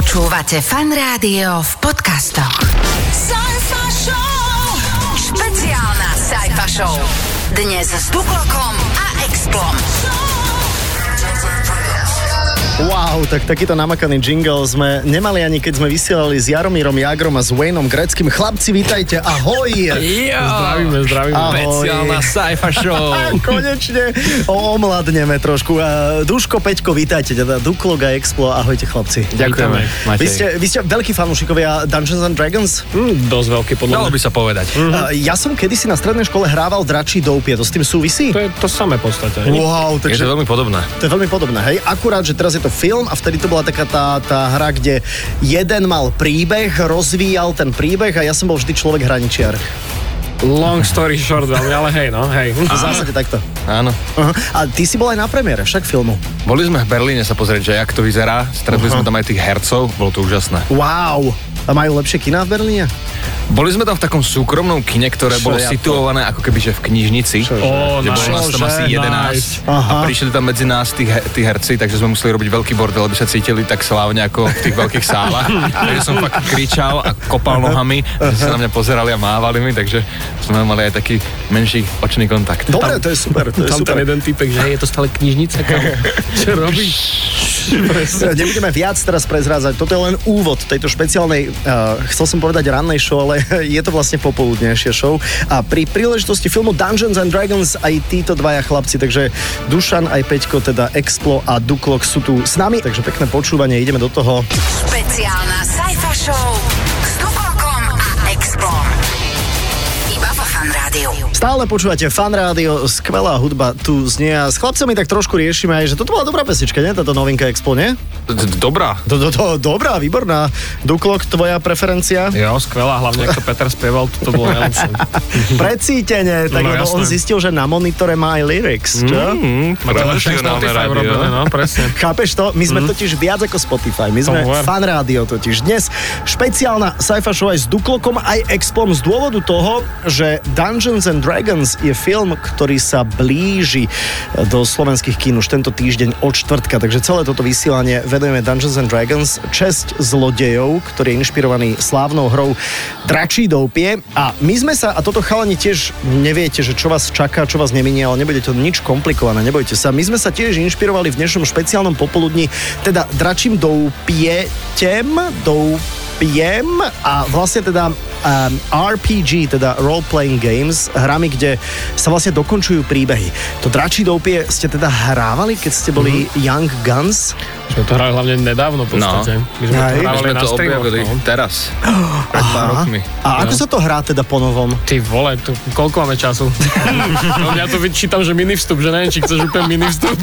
Počúvate fan rádio v podcastoch. Sci-fi show. Špeciálna sci-fi show. Dnes s Duklokom a Explom. Wow, tak takýto namakaný jingle sme nemali ani keď sme vysielali s Jaromírom Jagrom a s Wayneom Greckým. Chlapci, vítajte, ahoj! Jo, zdravíme, zdravíme. Ahoj. Špeciálna sci-fi show. Konečne omladneme trošku. Duško, Peťko, vítajte, teda Duklog a Explo, ahojte chlapci. Ďakujeme, Vy ste, vy ste veľkí fanúšikovia Dungeons and Dragons? Mm, dosť veľký podľa Dalo by sa povedať. A Ja som kedysi na strednej škole hrával dračí doupie, to s tým súvisí? To je to samé v podstate. Wow, Je takže to veľmi podobné. To je veľmi podobné, hej. Akurát, že teraz je to film a vtedy to bola taká tá, tá hra, kde jeden mal príbeh, rozvíjal ten príbeh a ja som bol vždy človek hraničiar. Long story short, ale hej, no, hej. V zásade takto. Áno. Uh-huh. A ty si bol aj na premiére však filmu. Boli sme v Berlíne sa pozrieť, že jak to vyzerá. Stretli sme tam aj tých hercov, bolo to úžasné. Wow. A majú lepšie kina v Berlíne? Boli sme tam v takom súkromnom kine, ktoré Čo bolo ja to- situované ako keby že v knižnici. Kde bolo nice. nás tam asi Čože? 11 Nice. Aha. a prišli tam medzi nás tí, tí herci, takže sme museli robiť veľký bordel, aby sa cítili tak slávne ako v tých veľkých sálach. takže som fakt kričal a kopal nohami, že sa na mňa pozerali a mávali mi, takže sme mali aj taký menší očný kontakt. Dobre, to je super, to je Tam ten super. jeden typek, že je to stále knižnica, kam. Čo robíš? Nebudeme viac teraz prezrázať, toto je len úvod tejto špeciálnej, uh, chcel som povedať rannej show, ale je to vlastne popoludnejšia show. A pri príležitosti filmu Dungeons and Dragons aj títo dvaja chlapci, takže Dušan aj Peťko, teda Explo a Duklok sú tu s nami, takže pekné počúvanie, ideme do toho. Špeciálna Stále počúvate fan rádio, skvelá hudba tu znie a s chlapcami tak trošku riešime aj, že toto bola dobrá pesnička, nie? Táto novinka Expo, nie? Dobrá. Dobrá, výborná. Duklok, tvoja preferencia? Jo, skvelá, hlavne ako Peter spieval, to bolo najlepšie. Precítenie, tak No, lebo on zistil, že na monitore má aj lyrics, čo? Mm, no, presne. Chápeš to? My sme totiž viac ako Spotify. My sme fan rádio totiž. Dnes špeciálna sci-fi show aj s Duklokom, aj Expom z dôvodu toho, že Dungeons and Dragons je film, ktorý sa blíži do slovenských kín už tento týždeň od štvrtka. Takže celé toto vysielanie venujeme Dungeons and Dragons, česť zlodejov, ktorý je inšpirovaný slávnou hrou Dračí doupie. A my sme sa, a toto chalani tiež neviete, že čo vás čaká, čo vás neminie, ale nebude to nič komplikované, nebojte sa. My sme sa tiež inšpirovali v dnešnom špeciálnom popoludní, teda Dračím doupietem, doupiem a vlastne teda um, RPG, teda role-playing games, hrami, kde sa vlastne dokončujú príbehy. To Dračí doupie ste teda hrávali, keď ste boli Mhm. Young Guns? Sme to hrali hlavne nedávno v podstate. My sme to Hej. My hrávali sme to objavili no. teraz, pred pár rokmi. A ako sa to hrá teda po novom? Ty vole, tu, koľko máme času? no, ja to vyčítam, že mini vstup, že neviem, či chceš úplne mini vstup.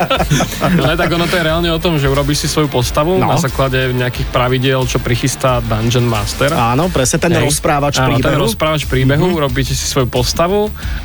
Ale tak ono to je reálne o tom, že urobíš si svoju postavu No. na základe nejakých pravidiel, čo prichystá Dungeon Master. Áno, presne ten Hej. rozprávač Áno, ten príbehu. rozprávač príbehu, mm-hmm. robíte si svoju postavu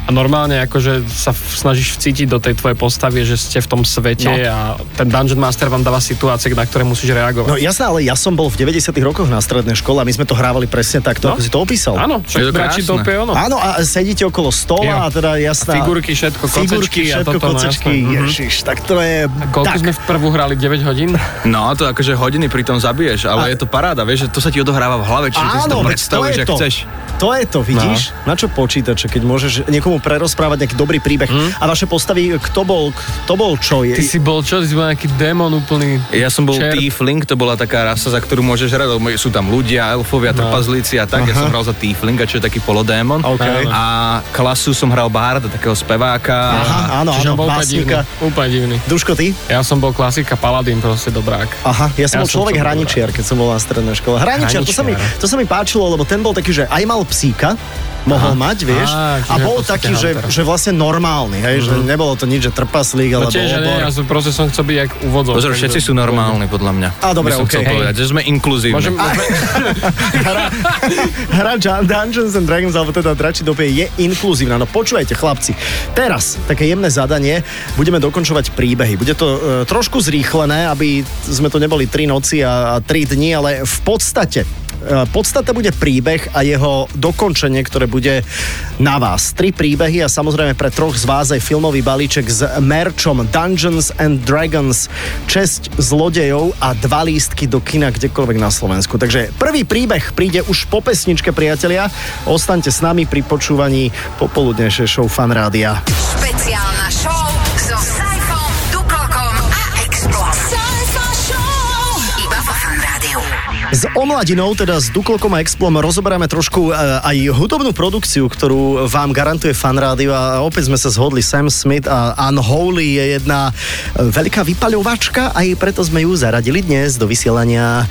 a normálne akože sa snažíš vcítiť do tej tvojej postavy, že ste v tom svete No. a ten Dungeon Master vám dáva situácie, na ktoré musíš reagovať. No jasné, ale ja som bol v 90 rokoch na strednej škole a my sme to hrávali presne takto, No. ako si to opísal. Áno, Je to krásne. dope, ono. Áno, a sedíte okolo stola Jo. a teda jasná... A figurky, všetko, Figurky, kocečky a všetko, toto, no, kocečky. Mhm. ježiš, tak to je... Koľko tak. sme v prvú hrali? 9 hodín? No, to akože hodiny pri tom zabiješ, ale A- je to paráda, vieš, že to sa ti odohráva v hlave, čiže ty si to predstavuješ, to. chceš. To je to, vidíš? No. Na čo počítače, keď môžeš niekomu prerozprávať nejaký dobrý príbeh. A vaše postavy, kto bol, kto bol čo? Je, Ty si bol čo? Ty si bol nejaký démon úplný. Ja som bol. Tiefling, to bola taká rasa, za ktorú môžeš hrať, lebo sú tam ľudia, elfovia, No. trpazlíci a tak. Ja som hral za Tieflinga, čo je taký polodémon. OK. A klasu som hral Barda, takého speváka. Aha, áno, Čiže áno, bol básnika. Úplne divný. Duško, ty? Ja som bol klasika Paladín, proste dobrák. Aha, ja som Ja bol som človek bol hraničiar, keď som bol na strednej škole. Hraničiar, to sa, mi, Hraničiar. to sa mi páčilo, lebo ten bol taký, že aj mal psíka, mohol mať, vieš, Á, a bol taký, že, že vlastne normálny, hej, že nebolo to nič, že trpaslík, No alebo tiež, že nie, obor. ja som, proste som chcel byť jak úvodzov. Pozor, všetci sú normálni, podľa mňa. Á, dobre, okej. chcel Hej. povedať, že sme inkluzívni. Môžem, Hra Dun- Dungeons and Dragons, alebo teda Drači dopie, je inkluzívna. No počúvajte, chlapci, teraz také jemné zadanie, budeme dokončovať príbehy. Bude to e, trošku zrýchlené, aby sme to neboli 3 noci a, a 3 dni, ale v podstate Podstata bude príbeh a jeho dokončenie, ktoré bude na vás. Tri príbehy a samozrejme pre troch z vás aj filmový balíček s merčom Dungeons and Dragons, česť zlodejov a dva lístky do kina kdekoľvek na Slovensku. Takže prvý príbeh príde už po pesničke, priatelia. Ostaňte s nami pri počúvaní popoludnejšej show Fan Rádia. Špeciálna show S omladinou, teda s Duklokom a Explom, rozoberáme trošku e, aj hudobnú produkciu, ktorú vám garantuje Fan Rádio a opäť sme sa zhodli, Sam Smith a Unholy je jedna e, veľká vypaľovačka a aj preto sme ju zaradili dnes do vysielania.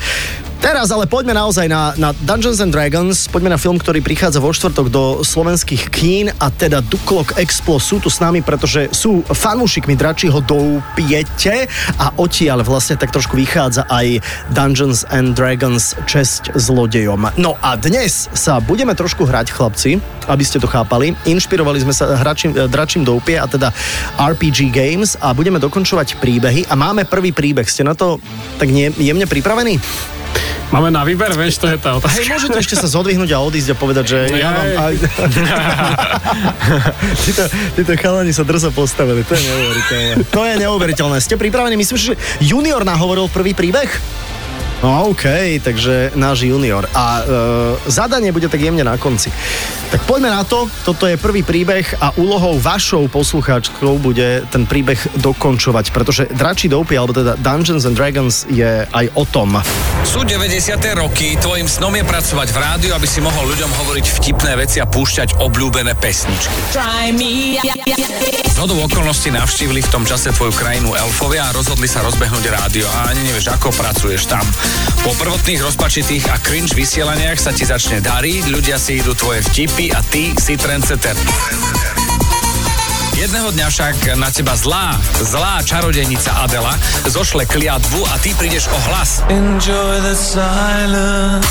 Teraz ale poďme naozaj na, na Dungeons and Dragons, poďme na film, ktorý prichádza vo štvrtok do slovenských kín a teda Duklok Explo sú tu s nami, pretože sú fanúšikmi dračího doupiete a odtiaľ vlastne tak trošku vychádza aj Dungeons and Dragons česť zlodejom. No a dnes sa budeme trošku hrať, chlapci, aby ste to chápali. Inšpirovali sme sa hračím, eh, dračím doupie a teda RPG Games a budeme dokončovať príbehy a máme prvý príbeh. Ste na to tak nie, jemne pripravení? Máme na výber, vieš, to je tá otázka. Hej, môžete ešte sa zodvihnúť a odísť a povedať, že ja mám... Aj... títo, títo chalani sa drzo postavili, to je neuveriteľné. To je neuveriteľné. Ste pripravení? Myslím, že junior nahovoril prvý príbeh? No, OK, takže náš junior. A e, zadanie bude tak jemne na konci. Tak poďme na to. Toto je prvý príbeh a úlohou vašou poslucháčkou bude ten príbeh dokončovať, pretože Dračí doupy, alebo teda Dungeons and Dragons je aj o tom. Sú 90. roky, tvojim snom je pracovať v rádiu, aby si mohol ľuďom hovoriť vtipné veci a púšťať obľúbené pesničky. Z hodou okolností navštívili v tom čase tvoju krajinu elfovia a rozhodli sa rozbehnúť rádio a ani nevieš, ako pracuješ tam. Po prvotných rozpačitých a cringe vysielaniach sa ti začne dariť, ľudia si idú tvoje vtipy a ty si trendsetter. Jedného dňa však na teba zlá, zlá čarodejnica Adela zošle kliatbu a ty prídeš o hlas. Enjoy the silence.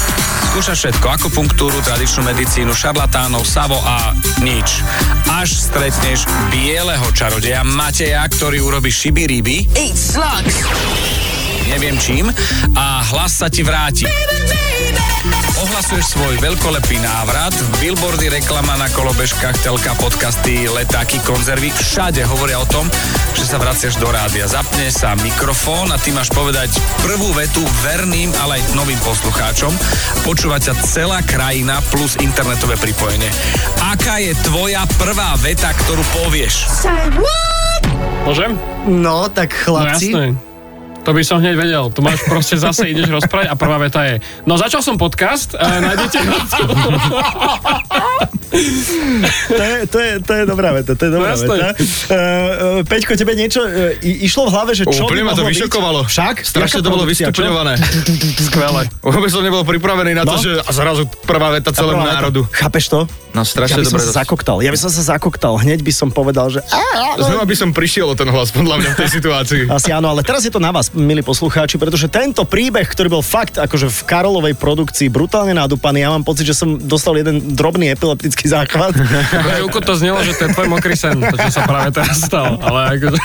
Skúšaš všetko, akupunktúru, tradičnú medicínu, šarlatánov, savo a nič. Až stretneš bieleho čarodeja Mateja, ktorý urobí šiby ryby. Eat slugs. Neviem čím a hlas sa ti vráti. Ohlasuješ svoj veľkolepý návrat, billboardy, reklama na kolobežkách, telka, podcasty, letáky, konzervy, všade hovoria o tom, že sa vraciaš do rádia. Zapne sa mikrofón a ty máš povedať prvú vetu verným, ale aj novým poslucháčom. Počúva ťa celá krajina plus internetové pripojenie. Aká je tvoja prvá veta, ktorú povieš? Môžem? No, tak No chlapci... jasné. To by som hneď vedel. Tu máš proste zase ideš rozprávať a prvá veta je No začal som podcast, e, nájdete ho. To je, to, je, to je dobrá veta, to je dobrá No jasné. veta. Uh, Peťko, tebe niečo uh, i, išlo v hlave, že čo Úplne by ma to mohlo byť? vyšokovalo. Však? Strašne to bolo vystupňované. Skvelé. Vôbec som nebol pripravený na to, No. že a zrazu prvá veta celému národu. Chápeš to? No Ja strašne by som dobre. sa zakoktal. Ja by som sa zakoktal. Hneď by som povedal, že... Znova by som prišiel o ten hlas, podľa mňa v tej situácii. Asi áno, ale teraz je to na vás, milí poslucháči, pretože tento príbeh, ktorý bol fakt akože v Karolovej produkcii brutálne nadúpaný, ja mám pocit, že som dostal jeden drobný epileptický záchvat. Žilko to znelo, že to je tvoj mokrý sen, to čo sa práve teraz stalo. Ale akože...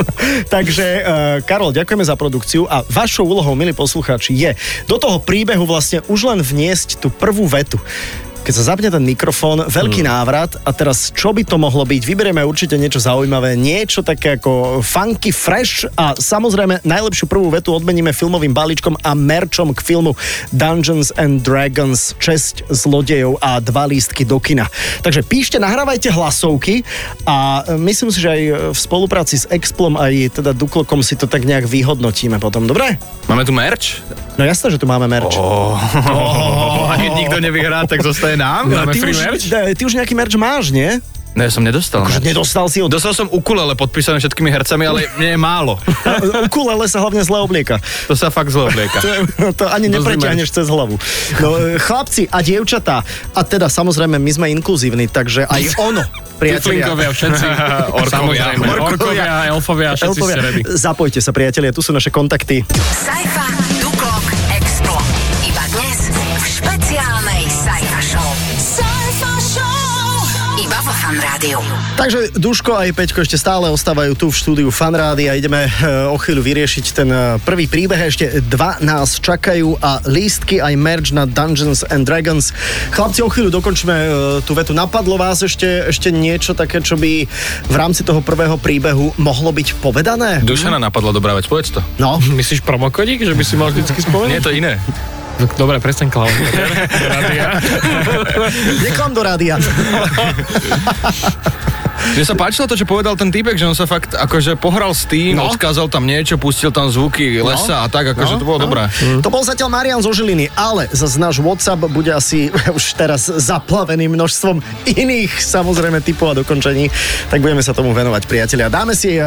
Takže, uh, Karol, ďakujeme za produkciu a vašou úlohou, milí poslucháči, je do toho príbehu vlastne už len vniesť tú prvú vetu. Keď sa zapne ten mikrofón, veľký návrat a teraz čo by to mohlo byť? Vyberieme určite niečo zaujímavé, niečo také ako funky, fresh a samozrejme najlepšiu prvú vetu odmeníme filmovým balíčkom a merčom k filmu Dungeons and Dragons, česť zlodejov a dva lístky do kina. Takže píšte, nahrávajte hlasovky a e, myslím si, že aj v spolupráci s Explom aj teda Duklokom si to tak nejak vyhodnotíme potom, dobre? Máme tu merch? No jasné, že tu máme merč. Oh, a keď nikto nevyhrá, tak zostaje nám? Máme ty, už, merch? ty už nejaký merč máš, nie? No ja som nedostal. Že merch. nedostal si od... Dostal som ukulele podpísané všetkými hercami, ale mne je málo. Ukulele sa hlavne zle oblieka. To sa fakt zle oblieka. To, je, to ani nepreťahneš cez hlavu. No, e, chlapci a dievčatá, a teda samozrejme my sme inkluzívni, takže aj ono, priatelia. Tiflingovia, všetci. Orkovia. Samozrejme. Orkovia, elfovia, všetci ready. zapojte sa priatelia, tu sú naše kontakty. Saifa, Rádiu. Takže Duško aj Peťko ešte stále ostávajú tu v štúdiu Fanrády a ideme e, o chvíľu vyriešiť ten e, prvý príbeh. Ešte dva nás čakajú a lístky aj merch na Dungeons and Dragons. Chlapci, o chvíľu dokončíme e, tú vetu. Napadlo vás ešte, ešte niečo také, čo by v rámci toho prvého príbehu mohlo byť povedané? Dušana napadla dobrá vec, povedz to. No, Myslíš promokodík, že by si mal vždycky spomenúť? Nie, to iné. Dobre, prestaň. Rádia. neklam do rádia. Mne sa páčilo to, čo povedal ten týpek, že on sa fakt akože pohral s tým, No. no. odkázal tam niečo, pustil tam zvuky lesa a tak, akože No, to bolo no. dobré. To bol zatiaľ Marian zo Žiliny, ale zase náš WhatsApp bude asi už teraz zaplavený množstvom iných samozrejme typov a dokončení, tak budeme sa tomu venovať, priatelia. Dáme si eh,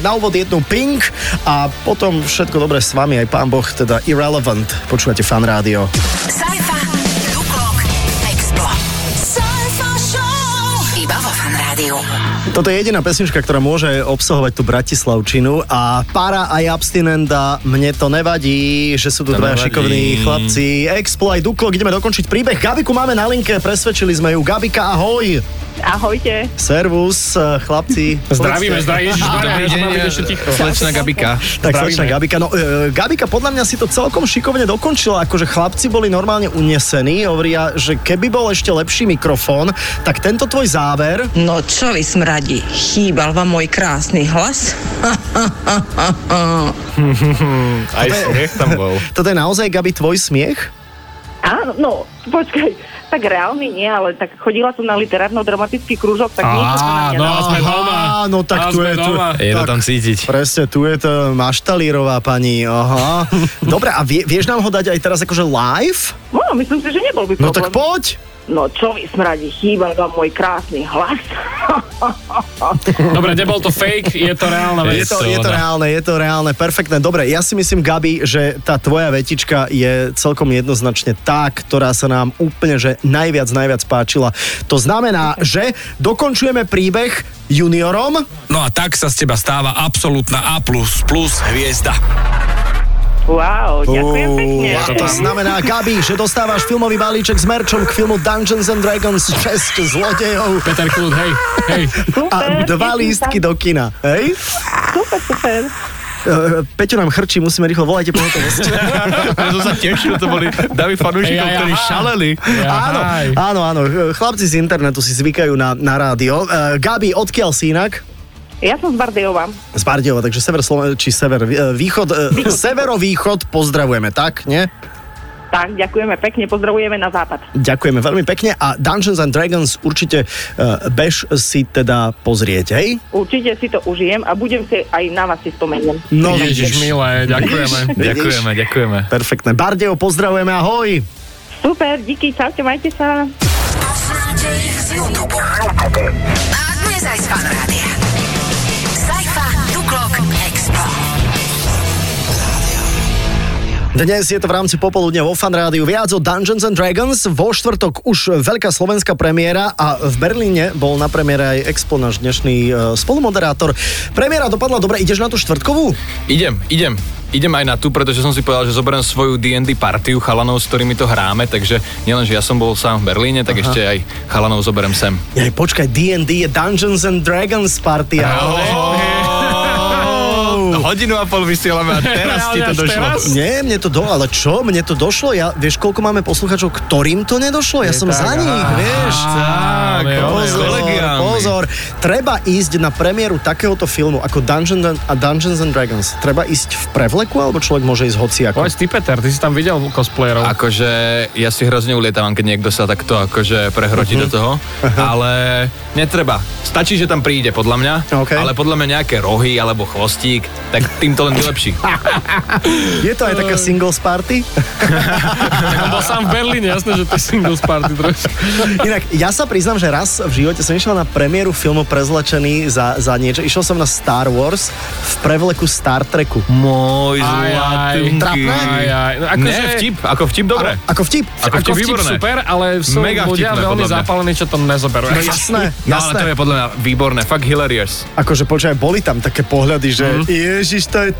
na úvod jednu Pink a potom všetko dobré s vami, aj pán Boh, teda Irrelevant. Počúvate Fan Rádio. Saifa, Rádiu. Toto je jediná pesnička, ktorá môže obsahovať tú Bratislavčinu a para aj abstinenda, mne to nevadí, že sú tu To dvaja nevadí. šikovní chlapci. Explo aj Duklo, ideme dokončiť príbeh. Gabiku máme na linke, presvedčili sme ju. Gabika, ahoj! Ahojte. Servus, eh, chlapci. Zdravíme, zdravíme. Dobrý deň, slečna Gabika. Tak slečna Gabika. No, e, Gabika podľa mňa si to celkom šikovne dokončila, akože chlapci boli normálne unesení, hovoria, že keby bol ešte lepší mikrofón, tak tento tvoj záver, No čo vy smradi, chýbal vám môj krásny hlas? Aj smiech tam bol. toto je naozaj, Gabi, tvoj smiech? Áno, no, počkaj, tak reálny nie, ale tak chodila som na literárno-dramatický krúžok, tak niečo na mňa no, sme doma. Áno, tak tu je tu. Je to tam cítiť. Presne, tu je to maštalírová pani, aha. Dobre, a vie, vieš nám ho dať aj teraz akože live? No, myslím si, že nebol by No problém. tak poď. No čo vy smradi, chýbal vám môj krásny hlas. Dobre, nebol to fake, je to reálna Je vec. to, to je to reálne, je to reálne, perfektné. Dobre, ja si myslím, Gabi, že tá tvoja vetička je celkom jednoznačne tá, ktorá sa nám úplne, že najviac, najviac páčila. To znamená, že dokončujeme príbeh juniorom. No a tak sa z teba stáva absolútna A++ hviezda. Wow, ďakujem pekne. A to znamená, Gabi, že dostávaš filmový balíček s merčom k filmu Dungeons and Dragons 6 zlodejov Peter Klut, hej, hej. a dva lístky do kina. Hej? Super, super. Uh, Peťo nám chrčí, musíme rýchlo, volajte pohotovosť. Ja som sa tešil, to boli davy fanúšikov, ktorí šaleli. Áno, áno, áno. Chlapci z internetu si zvykajú na, na rádio. Uh, Gabi, odkiaľ si inak? Ja som z Bardejova. Z Bardejova, takže sever Sloven- či sever, uh, východ, uh, severovýchod pozdravujeme, tak, nie? Tak, ďakujeme pekne, pozdravujeme na západ. Ďakujeme veľmi pekne a Dungeons and Dragons určite uh, bež si teda pozrieť, hej? Určite si to užijem a budem si aj na vás si spomeniem. No, Ježiš, milé, ďakujeme. Vidíš? Ďakujeme, ďakujeme. Perfektné. Bardejo, pozdravujeme, ahoj! Super, díky, čaute, majte sa. Poznáte ich z YouTube. A dnes aj z Fan Dnes je to v rámci popoludne vo Fan Rádiu viac o Dungeons and Dragons. Vo štvrtok už veľká slovenská premiéra a v Berlíne bol na premiére aj Expo náš dnešný uh, spolumoderátor. Premiéra dopadla dobre, ideš na tú štvrtkovú? Idem, idem. Idem aj na tú, pretože som si povedal, že zoberiem svoju D&D partiu chalanov, s ktorými to hráme, takže nielen, že ja som bol sám v Berlíne, tak Aha. ešte aj chalanov zoberiem sem. Jej, počkaj, D&D je Dungeons and Dragons party. ale- No, hodinu a pol vysielame a teraz ti to došlo. teraz? Nie, mne to do, ale čo? Mne to došlo? Ja, vieš, koľko máme posluchačov, ktorým to nedošlo? Ja som tak, za nich, vieš. Tak, Pozor, pozor. Treba ísť na premiéru takéhoto filmu ako Dungeons and, a Dungeons and Dragons. Treba ísť v prevleku, alebo človek môže ísť hociako? Povedz ty, Peter, ty si tam videl cosplayerov. Akože ja si hrozne ulietávam, keď niekto sa takto akože prehrotí do toho, ale netreba. Stačí, že tam príde, podľa mňa, OK. ale podľa mňa nejaké rohy alebo chvostík, tak tým to len vylepší. Je to aj taká singles party? Tak on bol sám v Berlíne, jasné, že to je singles party trošku. Inak, ja sa priznám, že raz v živote som išiel na premiéru filmu prezlečený za, za niečo. Išiel som na Star Wars v prevleku Star Treku. Môj zlatúnky. Trapné? Aj, aj. No, Ne, akože- vtip, ako vtip dobre. Ako vtip. Ako Ako vtip výborné. super, ale sú Mega ľudia vtipné, veľmi zapálení, čo to nezoberú. No jasné, No ale jasné. to je podľa mňa výborné, fakt hilarious. Akože počkaj, boli tam také pohľady, že mm. Ježiš, to je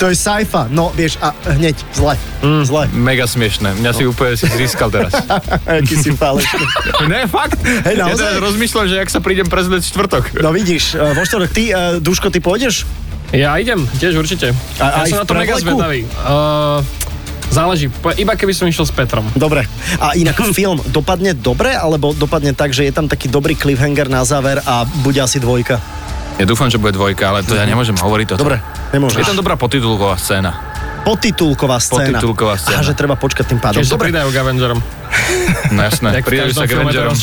To je sci-fi. No, vieš, a hneď zle. Mm. Zle. Mega smiešné. Mňa si úplne si získal teraz. Aký si falešný. ne, fakt. Hej, ja naozaj? teraz rozmýšľam, že ak sa prídem prezlieť v štvrtok. No vidíš, e, vo štvrtok ty, e, Duško, ty pôjdeš? Ja idem, tiež určite. A- ja aj som na to mega zvedavý. Uh, záleží, iba keby som išiel s Petrom. Dobre. A inak film dopadne dobre, alebo dopadne tak, že je tam taký dobrý cliffhanger na záver a bude asi dvojka? Ja dúfam, že bude dvojka, ale to ja nemôžem hovoriť toto. Dobre, nemôžeš. Je tam dobrá potitulková scéna. Potitulková scéna. Potitulková scéna. Aha, že treba počkať tým pádom. Čiže sa pridajú k Avengerom. No jasné, každom sa k Avengerom.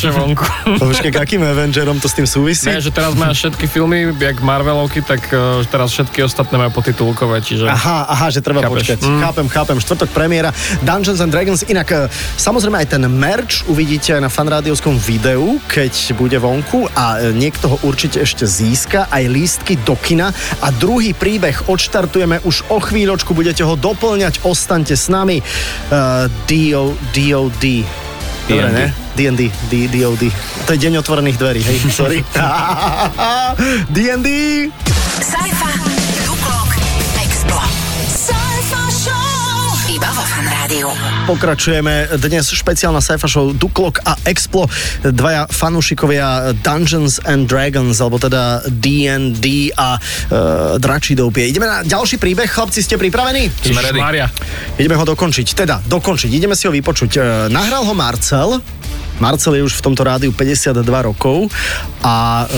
počkaj, k akým Avengerom to s tým súvisí? Ne, že teraz majú všetky filmy, jak Marvelovky, tak uh, teraz všetky ostatné majú potitulkové, čiže... Aha, aha, že treba Chápeš. počkať. Mm. Chápem, chápem. Štvrtok premiéra Dungeons and Dragons. Inak e, samozrejme aj ten merch uvidíte aj na fanrádiovskom videu, keď bude vonku a e, niekto ho určite ešte získa, aj lístky do kina a druhý príbeh odštartujeme už o chvíľočku, budete ho doplňať, ostaňte s nami. Uh, DO, DOD. Dobre, ne? D&D, D, DOD. To je deň otvorených dverí, hej, sorry. D&D! Saifa, Duklok, Expo. Saifa Show. Iba Fan Rádiu. Pokračujeme dnes špeciálna sci show Duklok a Explo, dvaja fanúšikovia Dungeons and Dragons, alebo teda D&D a e, Dračí doupie. Ideme na ďalší príbeh, chlapci, ste pripravení? Sme ready. Ideme ho dokončiť, teda dokončiť, ideme si ho vypočuť. E, nahral ho Marcel, Marcel je už v tomto rádiu 52 rokov a e,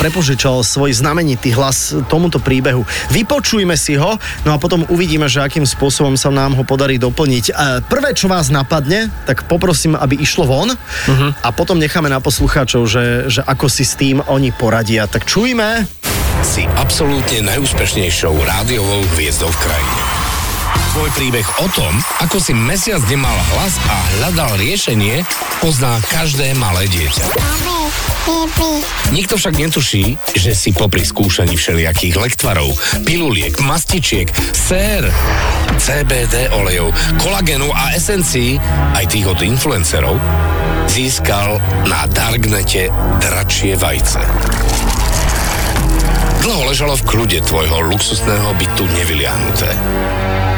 prepožičal svoj znamenitý hlas tomuto príbehu. Vypočujme si ho, no a potom uvidíme, že akým spôsobom sa nám ho podarí doplniť. Prvé, čo vás napadne, tak poprosím, aby išlo von uh-huh. a potom necháme na poslucháčov, že, že ako si s tým oni poradia. Tak čujme. Si absolútne najúspešnejšou rádiovou hviezdou v krajine. Tvoj príbeh o tom, ako si mesiac nemal hlas a hľadal riešenie, pozná každé malé dieťa. Nikto však netuší, že si popri skúšaní všelijakých lektvarov, piluliek, mastičiek, sér, CBD olejov, kolagenu a esencií, aj tých od influencerov, získal na Darknete dračie vajce. Dlho ležalo v kľude tvojho luxusného bytu nevyliahnuté.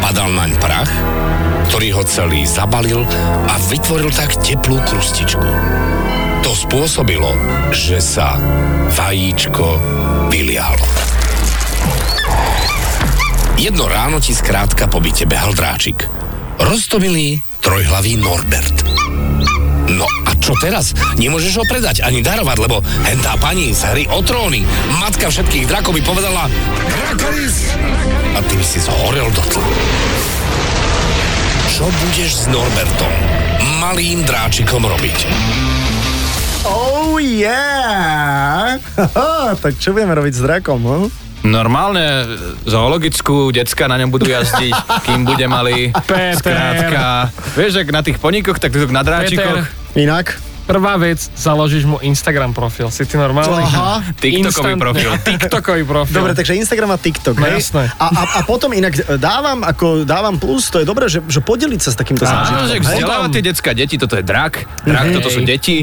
Padal naň prach, ktorý ho celý zabalil a vytvoril tak teplú krustičku. To spôsobilo, že sa vajíčko vylialo. Jedno ráno ti skrátka po byte behal dráčik. Roztomilý trojhlavý Norbert. No a čo teraz? Nemôžeš ho predať ani darovať, lebo hentá pani z hry o tróny, matka všetkých drakov by povedala Dracoris! A ty by si zhorel do tla. Čo budeš s Norbertom, malým dráčikom robiť? Oh yeah! tak čo budeme robiť s drakom? Hm? Normálne zoologickú, decka na ňom budú jazdiť, kým bude malý. Peter. Skrátka, vieš, ak na tých poníkoch, tak tu na dráčikoch. Inak? Prvá vec, založíš mu Instagram profil. Si ty normálny? Aha. TikTokový Instant- profil. TikTokový profil. Dobre, takže Instagram a TikTok, No hej? jasné. A, a, a potom inak dávam, ako dávam plus, to je dobré, že, že podeliť sa s takýmto Áno, zážitkom. že hej? vzdelávať tie decka deti, toto je drak. Drak, Hej. toto sú deti.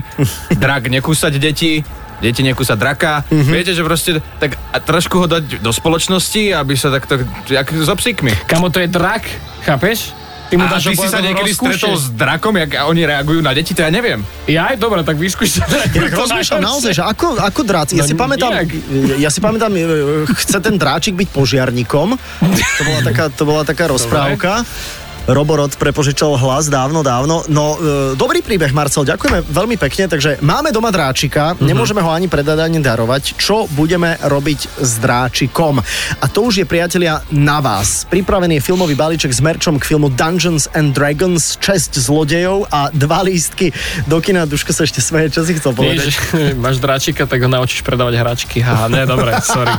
Drak nekúsať deti. Deti nekúsať draka. Viete, že proste tak a trošku ho dať do spoločnosti, aby sa takto, jak so psíkmi. Kamo, to je drak, chápeš? Ty mu A dáš ty si sa niekedy rozkúšeš. stretol s drakom, jak oni reagujú na deti, to ja neviem. Ja aj dobre, tak vyskúš sa. Rozmýšľam naozaj, že ako, ako dráci. Ja No si pamätám, ja si pamätám, chce ten dráčik byť požiarníkom. To bola taká, to bola taká rozprávka. Roborod prepožičal hlas dávno, dávno. No, e, dobrý príbeh, Marcel, ďakujeme veľmi pekne. Takže máme doma dráčika, Mhm. nemôžeme ho ani predať, ani darovať. Čo budeme robiť s dráčikom? A to už je, priatelia, na vás. Pripravený je filmový balíček s merčom k filmu Dungeons and Dragons, česť zlodejov a dva lístky do kina. Duško sa ešte smeje, čo si chcel povedať? že máš dráčika, tak ho naučíš predávať hračky. Haha, ne, dobre, sorry.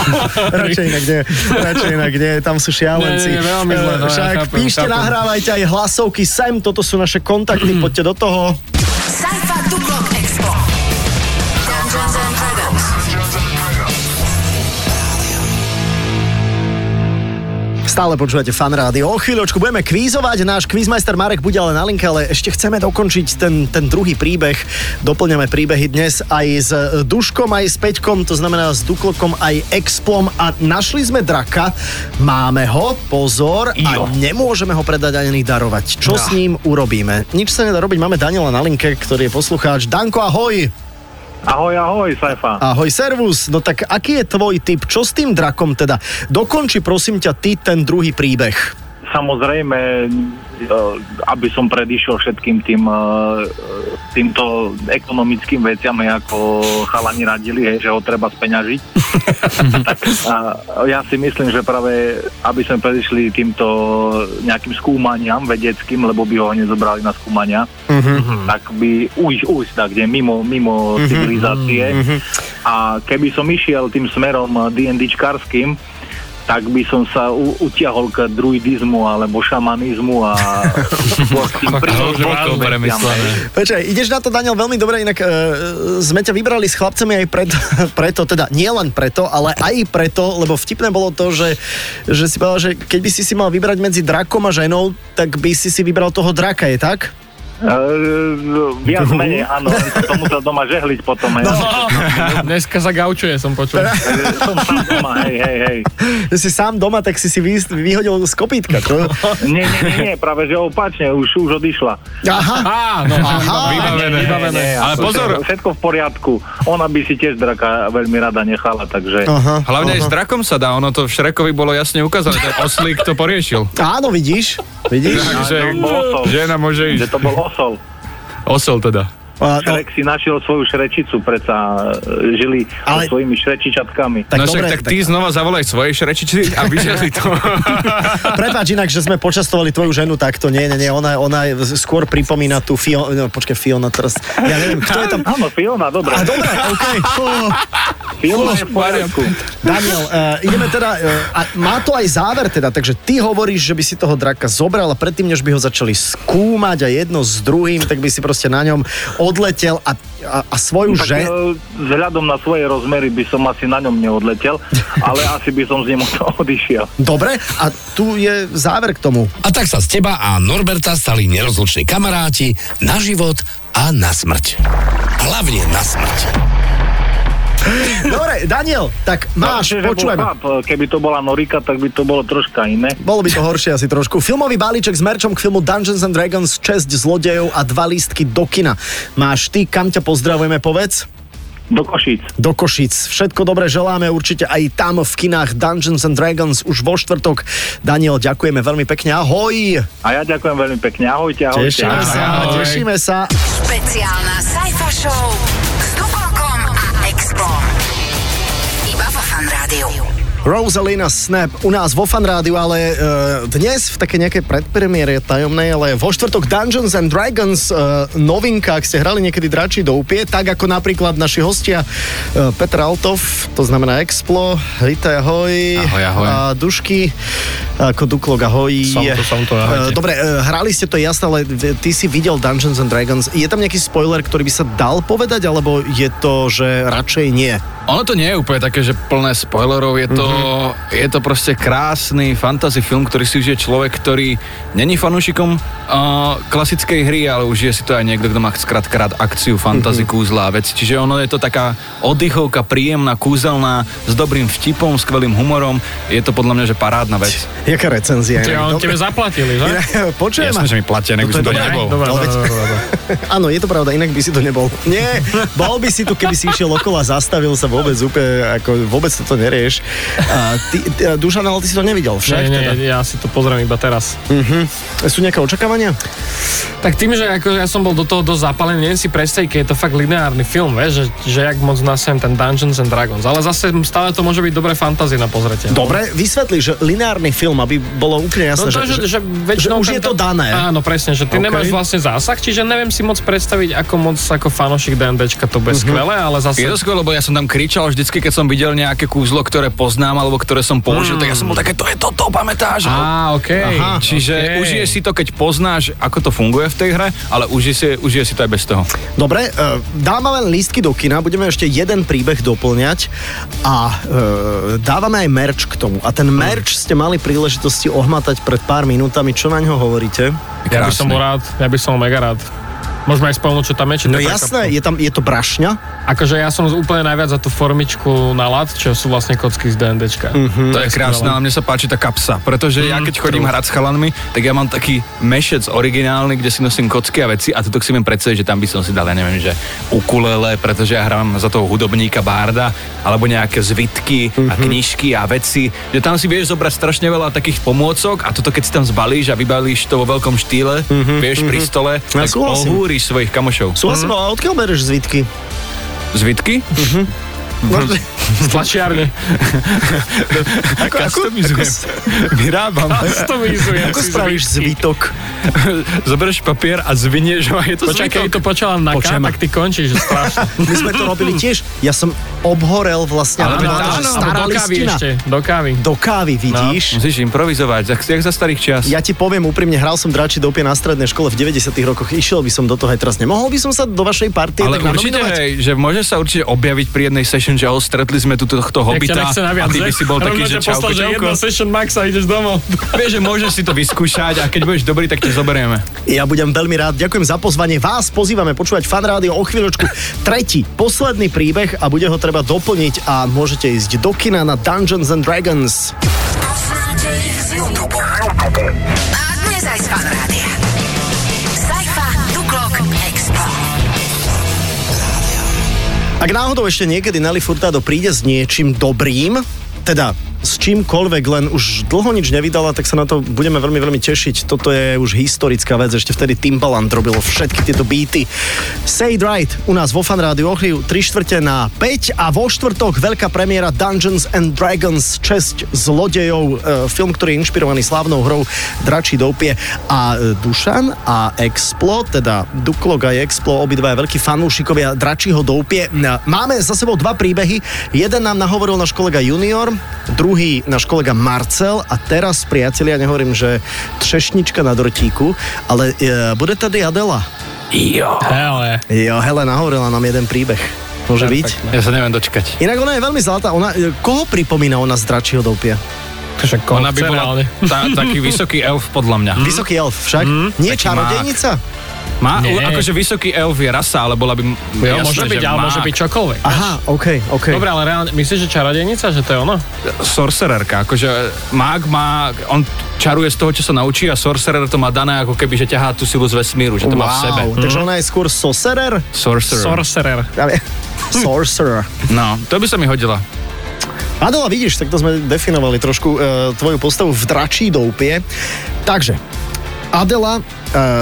Radšej inak nie, radšej inak nie, tam sú šialenci. Nie, nie, veľmi zle, no, ja Však chápem, píšte. Nahrávajte aj hlasovky sem, toto sú naše kontakty, poďte do toho. Stále počúvate fan rádio. O chvíľočku budeme kvízovať. Náš kvízmajster Marek bude ale na linke, ale ešte chceme dokončiť ten, ten druhý príbeh. Doplňame príbehy dnes aj s Duškom, aj s Peťkom, to znamená s Duklokom, aj Explom a našli sme draka. Máme ho, pozor, a nemôžeme ho predať ani darovať. Čo s ním urobíme? Nič sa nedá robiť, máme Daniela na linke, ktorý je poslucháč. Danko, ahoj! Ahoj, ahoj, Saifa. Ahoj, servus. No tak aký je tvoj typ? Čo s tým drakom teda? Dokonči prosím ťa ty ten druhý príbeh. Samozrejme, aby som predišiel všetkým tým, e, týmto ekonomickým veciam, ako chalani radili, hej, že ho treba speňažiť. tak a ja si myslím, že práve aby sme predišli týmto nejakým skúmaniam vedeckým, lebo by ho nezobrali na skúmania, Mhm. tak by ujsť, ujsť tak, kde mimo, mimo Mhm, civilizácie. mhm. A keby som išiel tým smerom D&Dčkarským, tak by som sa u, utiahol k druidizmu alebo šamanizmu a. Počkaj, ideš na to, Daniel, veľmi dobre, inak e, sme ťa vybrali s chlapcami aj preto, preto, teda nie len preto, ale aj preto, lebo vtipné bolo to, že, že si povedal, že keď by si si mal vybrať medzi drakom a ženou, tak by si si vybral toho draka, je tak? Uh, viac menej, áno, len som to musel doma žehliť potom. Hej. No. Dneska sa gaučuje, som počul. som sám doma, hej, hej, hej. Že si sám doma, tak si si vy, vyhodil z kopítka. To... Nie, nie, nie, nie, práve že opačne, už, už odišla. Aha. Á, no, Aha. vybavené, vybavené. Ale pozor. Všetko v poriadku. Ona by si tiež draka veľmi rada nechala, takže... Aha. Hlavne aj s drakom sa dá, ono to v Šrekovi bolo jasne ukázané, ten oslík to poriešil. Áno, vidíš? Vidíš? Takže bol osol. žena môže ísť. Že to bol osol. Osol teda. A, no, Šrek si našiel svoju šrečicu, predsa e, žili Ale- so svojimi šrečičatkami. tak no dobre, však tak ty znova zavolaj svojej šrečiči a vyželi to. Prepáč inak, že sme počastovali tvoju ženu takto. Nie, nie, nie, ona, ona skôr pripomína tú Fiona, no, počkaj, Fiona teraz. Ja neviem, kto je tam. Áno, Fiona, dobre. A dobre, OK. Oh. Fiona je v poriadku. Daniel, uh, ideme teda, uh, a má to aj záver teda, takže ty hovoríš, že by si toho draka zobral a predtým, než by ho začali skúmať a jedno s druhým, tak by si proste na ňom odletel a, a, a svoju Tak, ženu... e, vzhľadom na svoje rozmery by som asi na ňom neodletel, ale asi by som z nemu odišiel. Dobre, a tu je záver k tomu. A tak sa z teba a Norberta stali nerozluční kamaráti na život a na smrť. Hlavne na smrť. Dobre, Daniel, tak máš, bol počúvajme. chlap, Keby to bola Norika, tak by to bolo troška iné. Bolo by to horšie asi trošku. Filmový balíček s merčom k filmu Dungeons and Dragons, česť zlodejov a dva lístky do kina. Máš ty, kam ťa pozdravujeme, povedz? Do Košíc. do Košic. Všetko dobre želáme určite aj tam v kinách Dungeons and Dragons už vo štvrtok. Daniel, ďakujeme veľmi pekne. Ahoj! A ja ďakujem veľmi pekne. Ahojte, ahojte. Tešíme sa, Ahoj. tešíme sa. Špeciálna Saifa Show Rosalina Snap u nás vo Fan Rádiu, ale uh, dnes v také nejakej predpremiére tajomnej, ale vo štvrtok Dungeons and Dragons uh, novinka, ak ste hrali niekedy dračí do upie, tak ako napríklad naši hostia uh, Petr Altov, to znamená Explo, Rita ahoj, Ahoj, ahoj. a Dušky, ako Duklok ahoj. Som to, som to, ahojte. Eh, Dobre, uh, hrali ste to jasné, ale ty si videl Dungeons and Dragons. Je tam nejaký spoiler, ktorý by sa dal povedať, alebo je to, že radšej nie? Ono to nie je úplne také, že plné spoilerov, je to. Je to proste krásny fantasy film, ktorý si užije človek, ktorý není fanúšikom uh, klasickej hry, ale užije si to aj niekto, kto má skrátka rád akciu, fantasy, mm-hmm. kúzla a veci. Čiže ono je to taká oddychovka, príjemná, kúzelná, s dobrým vtipom, skvelým humorom. Je to podľa mňa, že parádna vec. Jaká recenzia? Čiže on tebe zaplatili, že? Počujem. Jasné, že mi platia, nech by som to nebol. Dobre, No, dobre, veď- dobre, dobre. Áno, je to pravda, inak by si to nebol. Nie, bol by si tu, keby si išiel okolo a zastavil sa vôbec úplne, ako vôbec toto nerieš. A ty, ty, a Dušan, ale ty si to nevidel však. Nie, nie, teda. ja si to pozriem iba teraz. Sú nejaké očakávania? Tak tým, že ako ja som bol do toho dosť zapálený, neviem si predstaviť, keď je to fakt lineárny film, vieš, že, že jak moc nasem ten Dungeons and Dragons. Ale zase stále to môže byť dobré fantázie na pozretie. no. Dobre, vysvetli, že lineárny film, aby bolo úplne No jasné, to, že, že, že väčšinou už je to dané. Áno, presne, že ty OK. okay. nemáš vlastne zásah, čiže neviem si moc predstaviť, ako moc ako fanošik DNDčka to bude Mhm. skvelé, ale zase... Je to skvelé, lebo ja som tam kričal vždycky, keď som videl nejaké kúzlo, ktoré poznám alebo ktoré som použil, tak ja som bol také, to je toto, pamätáš? Á, OK. Aha, čiže OK. užiješ si to, keď poznáš, ako to funguje v tej hre, ale užije si, užije si to aj bez toho. Dobre, e, dáme len lístky do kina, budeme ešte jeden príbeh doplňať a e, dávame aj merch k tomu. A ten merch ste mali príležitosti ohmatať pred pár minútami. Čo na ňo hovoríte? Ja by som bol rád, ja by som mega rád. Môžeme aj spomenúť, čo tam je? Či to No jasné, je, tam, je to brašňa. Akože ja som úplne najviac za tú formičku na lat, čo sú vlastne kocky z DNDčka. Mhm. To je krásne, ale mne sa páči tá kapsa, pretože ja keď chodím hrať s chalanmi, tak ja mám taký mešec originálny, kde si nosím kocky a veci a tuto si viem predstaviť, že tam by som si dal, ja neviem, že ukulele, pretože ja hrám za toho hudobníka Bárda, alebo nejaké zvitky a knižky a veci, že tam si vieš zobrať strašne veľa takých pomôcok a toto keď si tam zbalíš a vybalíš to vo veľkom štýle, vieš pri stole, Ja tak súhlasím. Svojich kamošov. Súhlasím, ale odkiaľ bereš zvitky? Zvitky? No, Z tlačiarne. ako, Customizujem. Vyrábam. Customizujem ako spravíš zvitok? Zoberieš papier a zvinieš ho a je to Počkaj, keď to počala na K, Počujem tak ty končíš strašne. My sme to robili tiež. Ja som obhorel vlastne. Ale áno, áno, že stará do kávy listina. ešte, do kávy. Do kávy, vidíš? Musíš improvizovať, jak, jak za starých čias. Ja ti poviem úprimne, hral som drači dopie na strednej škole v 90 rokoch, išiel by som do toho aj teraz. Nemohol by som sa do vašej partie ale tak určite, hej, že môže sa určite objaviť pri jednej session, že ho stretli sme tu tohto hobita nechce na a ty by si bol taký, že čauko, poslal, že jedna session max a ideš domov. Vieš, že môžeš si to vyskúšať a keď budeš dobrý, tak ťa zoberieme. Ja budem veľmi rád. Ďakujem za pozvanie. Vás pozývame počúvať fan rádio o chvíľočku. Tretí, posledný príbeh a bude ho treba doplniť a môžete ísť do kina na Dungeons and Dragons. A dnes aj z Fan Rádia. Ak náhodou ešte niekedy Nelly Furtado príde s niečím dobrým, teda s čímkoľvek, len už dlho nič nevydala, tak sa na to budeme veľmi, veľmi tešiť. Toto je už historická vec, ešte vtedy Timbaland robilo všetky tieto beaty. Say It Right u nás vo Fan Rádiu Ochriu 3 štvrte na 5 a vo štvrtok veľká premiéra Dungeons and Dragons Česť zlodejov, e, film, ktorý je inšpirovaný slávnou hrou Dračí doupie a e, Dušan a Explo, teda Duklok a Explo, obidva veľkí fanúšikovia Dračího doupie. Na- Máme za sebou dva príbehy. Jeden nám nahovoril náš kolega Junior, druhý náš kolega Marcel a teraz, priatelia, nehovorím, že třešnička na dortíku, ale e, bude tady Adela. Jo. Hele. Jo, Helena hovorila nám jeden príbeh. Môže byť? Ja sa neviem dočkať. Inak ona je veľmi zlatá. Ona, e, koho pripomína ona z Dračího doupia? Však Ona by bola tá, taký vysoký elf podľa mňa. Vysoký elf však? Nie taký čarodejnica? Má, Nie. akože vysoký elf je rasa, ale bola by Jo, jasné, môže byť, ale môže byť čokoľvek. Aha, OK, OK. Dobre, ale reálne, myslíš, že čarodejnica, že to je ono? sorcererka, akože mák má, on čaruje z toho, čo sa naučí a sorcerer to má dané ako keby, že ťahá tú silu z vesmíru, že to má v sebe. Wow, takže ona je skôr sorcerer? Sorcerer. Sorcerer. Sorcerer. no, to by sa mi hodila. Adela, vidíš, tak to sme definovali trošku e, tvoju postavu v dračí doupie. Takže, Adela e,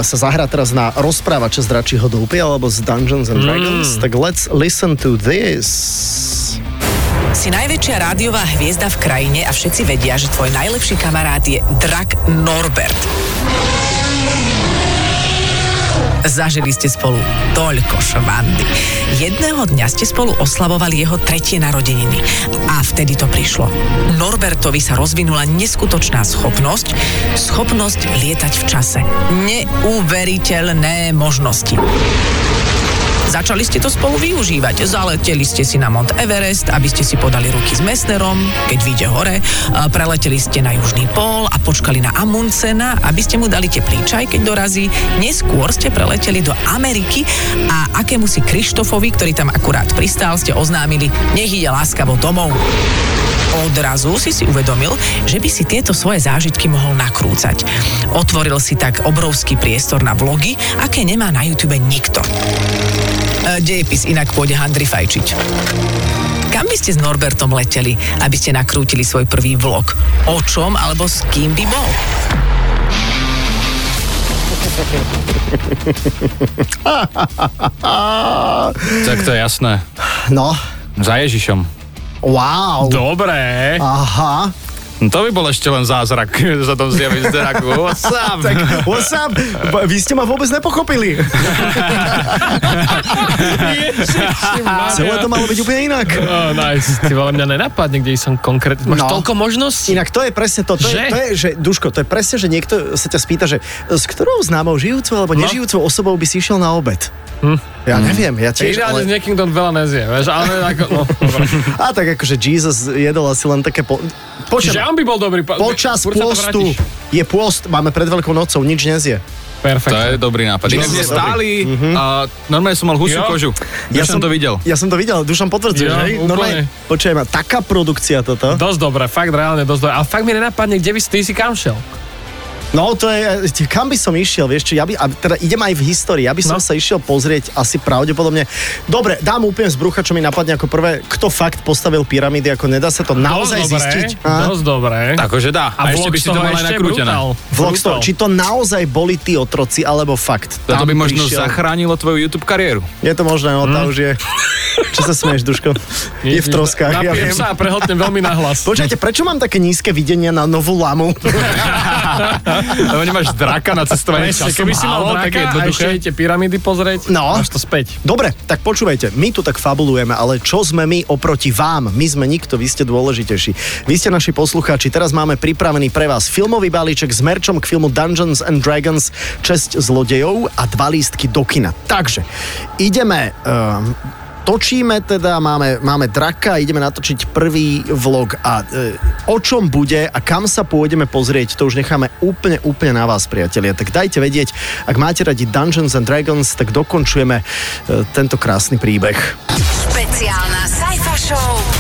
sa zahrá teraz na rozprávače z dračího doupie alebo z Dungeons and Dragons, tak let's listen to this. Si najväčšia rádiová hviezda v krajine a všetci vedia, že tvoj najlepší kamarát je drak Norbert. Zažili ste spolu toľko švandy. Jedného dňa ste spolu oslavovali jeho tretie narodeniny. A vtedy to prišlo. Norbertovi sa rozvinula neskutočná schopnosť, schopnosť lietať v čase. Neuveriteľné možnosti. Začali ste to spolu využívať. Zaleteli ste si na Mont Everest, aby ste si podali ruky s Messnerom, keď vyjde hore. Preleteli ste na Južný pól a počkali na Amundsena, aby ste mu dali teplý čaj, keď dorazí. Neskôr ste preleteli do Ameriky a akému si Krištofovi, ktorý tam akurát pristál, ste oznámili, nech ide láskavo domov. Odrazu si si uvedomil, že by si tieto svoje zážitky mohol nakrúcať. Otvoril si tak obrovský priestor na vlogy, aké nemá na YouTube nikto. E, Dejepis inak pôjde Handri fajčiť. Kam by ste s Norbertom leteli, aby ste nakrútili svoj prvý vlog? O čom alebo s kým by bol? Tak to je jasné. No, Za Ježišom. wow. Dobre. Aha. No to by bol ešte len zázrak, že sa tam zjaví z draku. What's up? Tak, what's up? Vy ste ma vôbec nepochopili. Celé to malo byť úplne inak. Oh, nice. Ty vole, mňa nenapadne, kde som konkrétne. Máš No. toľko možností. Inak to je presne to. To, je, Že? to je, že, Duško, to je presne, že niekto sa ťa spýta, že s ktorou známou žijúcou alebo No. nežijúcou osobou by si išiel na obed? Ja neviem, ja tiež, Ideálne s ale... niekým, kto veľa nezie, vieš, ale ako, no. A tak akože Jesus jedol asi len také... Po... Počas, Čiže on by bol dobrý. pa- počas to pôstu je pôst, máme pred Veľkou nocou, nič nezie. Perfekt. To je dobrý nápad. Inak mne stáli a normálne som mal husiu kožu. Ja, som to videl. Ja som to videl, Dušan potvrdzuje, Jo, že? úplne. Normálne, počujem, taká produkcia toto. Dosť dobré, fakt reálne dosť dobré. A fakt mi nenapadne, kde by si ty si kam šiel. No to je, kam by som išiel, vieš čo, ja by, a teda idem aj v histórii, ja by som No. sa išiel pozrieť asi pravdepodobne. Dobre, dám úplne z brucha, čo mi napadne ako prvé, kto fakt postavil pyramídy, ako nedá sa to naozaj dosť dobré, zistiť. A? Dosť dobré. Akože dá. A, A, ešte vlog by si to mal aj nakrútené. brutál. Vlog z toho, Brutál. či to naozaj boli tí otroci, alebo fakt. Tam by možno prišiel- zachránilo tvoju YouTube kariéru. Je to možné, no tá už je... Čo sa smieš, Duško? Je v troskách, ja viem. sa a prehotnem veľmi nahlas. Počkajte, prečo mám také nízke videnia na novú lamu? Lebo nemáš draka na cestovanie časom. keby si mal draka také a jednoduché. ešte tie pyramídy pozrieť, No. máš to späť. Dobre, tak počúvajte, my tu tak fabulujeme, ale čo sme my oproti vám? My sme nikto, vy ste dôležitejší. Vy ste naši poslucháči, teraz máme pripravený pre vás filmový balíček s merčom k filmu Dungeons and Dragons Česť zlodejov a dva lístky do kina. Takže, ideme... Uh, Točíme teda, máme, máme draka, ideme natočiť prvý vlog a e, o čom bude a kam sa pôjdeme pozrieť, to už necháme úplne, úplne na vás, priatelia. Tak dajte vedieť, ak máte radi Dungeons and Dragons, tak dokončujeme e, tento krásny príbeh. Špeciálna Saifa Show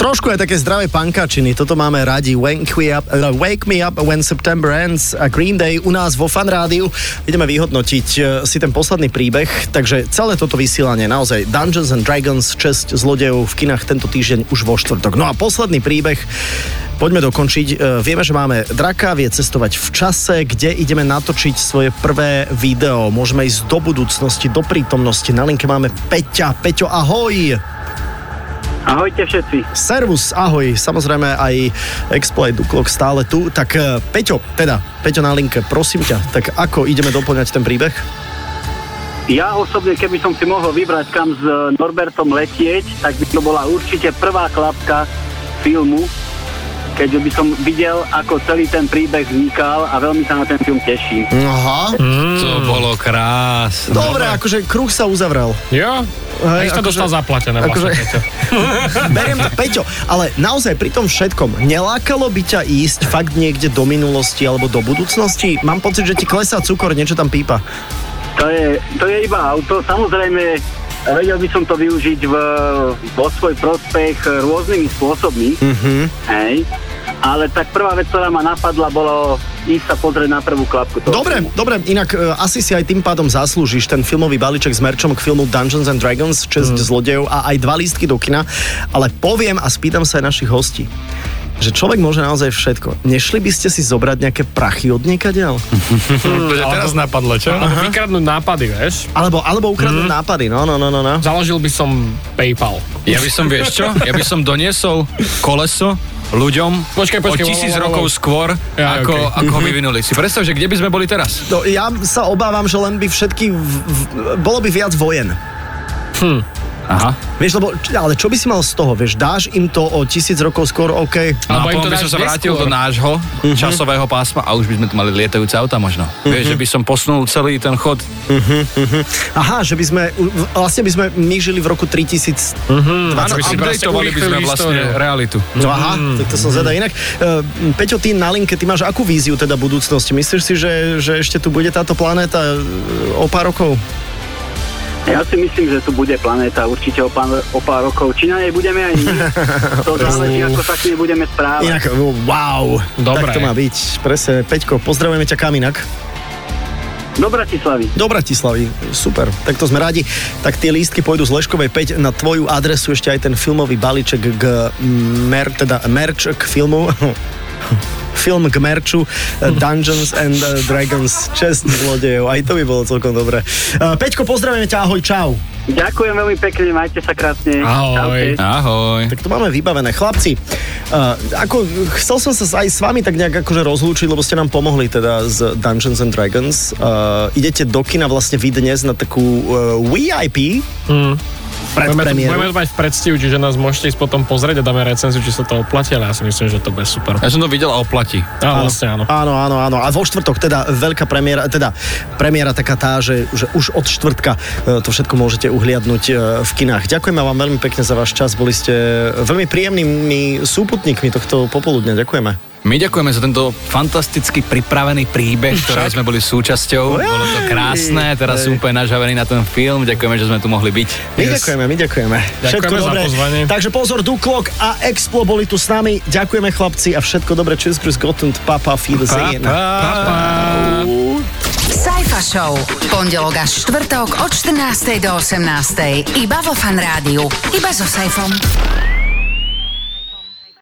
Trošku aj také zdravé pankačiny, toto máme radi. Wake me up, uh, wake me up when September ends a Green Day u nás vo Fan Rádiu. Ideme vyhodnotiť uh, si ten posledný príbeh, takže celé toto vysielanie naozaj Dungeons and Dragons, česť zlodejov v kinách tento týždeň už vo štvrtok. No a posledný príbeh Poďme dokončiť. E, Vieme, že máme draka, vie cestovať v čase, kde ideme natočiť svoje prvé video. Môžeme ísť do budúcnosti, do prítomnosti. Na linke máme Peťa. Peťo, ahoj! Ahojte všetci. Servus, ahoj, samozrejme aj Expo, aj Duklok stále tu. Tak eh, Peťo, teda, Peťo na linke, prosím ťa, tak ako ideme doplňať ten príbeh? Ja osobne, keby som si mohol vybrať kam s Norbertom letieť, tak by to bola určite prvá klapka filmu, keďže by som videl, ako celý ten príbeh vznikal a veľmi sa na ten film teším. Aha. To bolo krásne. Dobre, akože kruh sa uzavrel. Jo? Hej, Hej, to akože- dostal zaplatené akože- vlastne, Peťo. Beriem to, Peťo, ale naozaj pri tom všetkom, nelákalo by ťa ísť fakt niekde do minulosti alebo do budúcnosti? Mám pocit, že ti klesá cukor, niečo tam pípa. To je, to je iba auto. Samozrejme, vedel by som to využiť v, vo svoj prospech rôznymi spôsobmi. Mhm. Hej. Ale tak prvá vec, ktorá ma napadla, bolo ísť sa pozrieť na prvú klapku. toho Dobre, filmu. dobre, inak e, asi si aj tým pádom zaslúžiš ten filmový balíček s merčom k filmu Dungeons and Dragons, česť zlodejov a aj dva lístky do kina, ale poviem a spýtam sa aj našich hostí že človek môže naozaj všetko. Nešli by ste si zobrať nejaké prachy od niekadeľ? To ťa teraz napadlo, čo? Alebo vykradnúť nápady, vieš? Alebo, alebo ukradnúť nápady, no, no, no, no, no. Založil by som PayPal. Ja by som, vieš čo? Ja by som doniesol koleso ľuďom Počkaj, počkaj, o tisíc wow, wow, wow. rokov skôr, Ja, ako, okej. ako ho vyvinuli. Si predstav, že kde by sme boli teraz? No, ja sa obávam, že len by všetky... V, v, bolo by viac vojen. Aha. Vieš, lebo, ale čo by si mal z toho? Vieš, dáš im to o tisíc rokov skôr, OK. No Alebo a im to potom by som sa vrátil neskôr. do nášho časového pásma a už by sme tu mali lietajúce auta možno. Vieš, že by som posunul celý ten chod. Aha, že by sme, vlastne by sme my žili v roku 3000. Áno, by si proste updateovali by sme vlastne históriu. realitu. No aha, tak to som zvedal. Inak, uh, Peťo, ty na linke, ty máš akú víziu teda budúcnosti? Myslíš si, že, že ešte tu bude táto planéta e, o pár rokov? Ja si myslím, že tu bude planéta určite o pár, o pár rokov. Či na nej budeme aj my, to záleží, ako sa k nej budeme správať. Inak, wow, Dobre. tak to má byť. Presne, Peťko, pozdravujeme ťa kam inak? Do Bratislavy. Do Bratislavy, super, tak to sme radi. Tak tie lístky pôjdu z Leškovej 5 na tvoju adresu, ešte aj ten filmový balíček k mer, teda merch k filmu. film k merču eh, Dungeons and eh, Dragons, čest zlodejov, aj to by bolo celkom dobré. Eh, Peťko, pozdravujeme ťa, ahoj, čau. Ďakujem veľmi pekne, majte sa krásne. Ahoj. Čaute. Ahoj. Tak to máme vybavené. Chlapci, uh, ako, chcel som sa aj s vami tak nejak akože rozlúčiť, lebo ste nám pomohli teda z Dungeons and Dragons. Uh, idete do kina vlastne vy dnes na takú uh, VIP. Mm. Budeme, to mať v predstihu, čiže nás môžete ísť potom pozrieť a dáme recenziu, či sa to oplatí, ale ja si myslím, že to bude super. Ja som to videl a oplatí. Á, vlastne áno. Áno, áno, áno. A vo štvrtok teda veľká premiéra, teda premiéra taká tá, že, že už od štvrtka e, to všetko môžete uhliadnúť e, v kinách. Ďakujeme vám veľmi pekne za váš čas. Boli ste veľmi príjemnými súputníkmi tohto popoludňa. Ďakujeme. My ďakujeme za tento fantasticky pripravený príbeh, ktorého sme boli súčasťou. Bolo to krásne, teraz som úplne nažavený na ten film. Ďakujeme, že sme tu mohli byť. My ďakujeme, my ďakujeme. Všetko za dobré. pozvanie. Takže pozor, Duklok a Explo boli tu s nami. Ďakujeme chlapci a všetko dobré. Tschüss, grüß Gott und Papa, Wiedersehen. Sajfa Show. Pondelok až štvrtok od 14. do 18. Iba vo Fan Rádiu. Iba so Sajfom.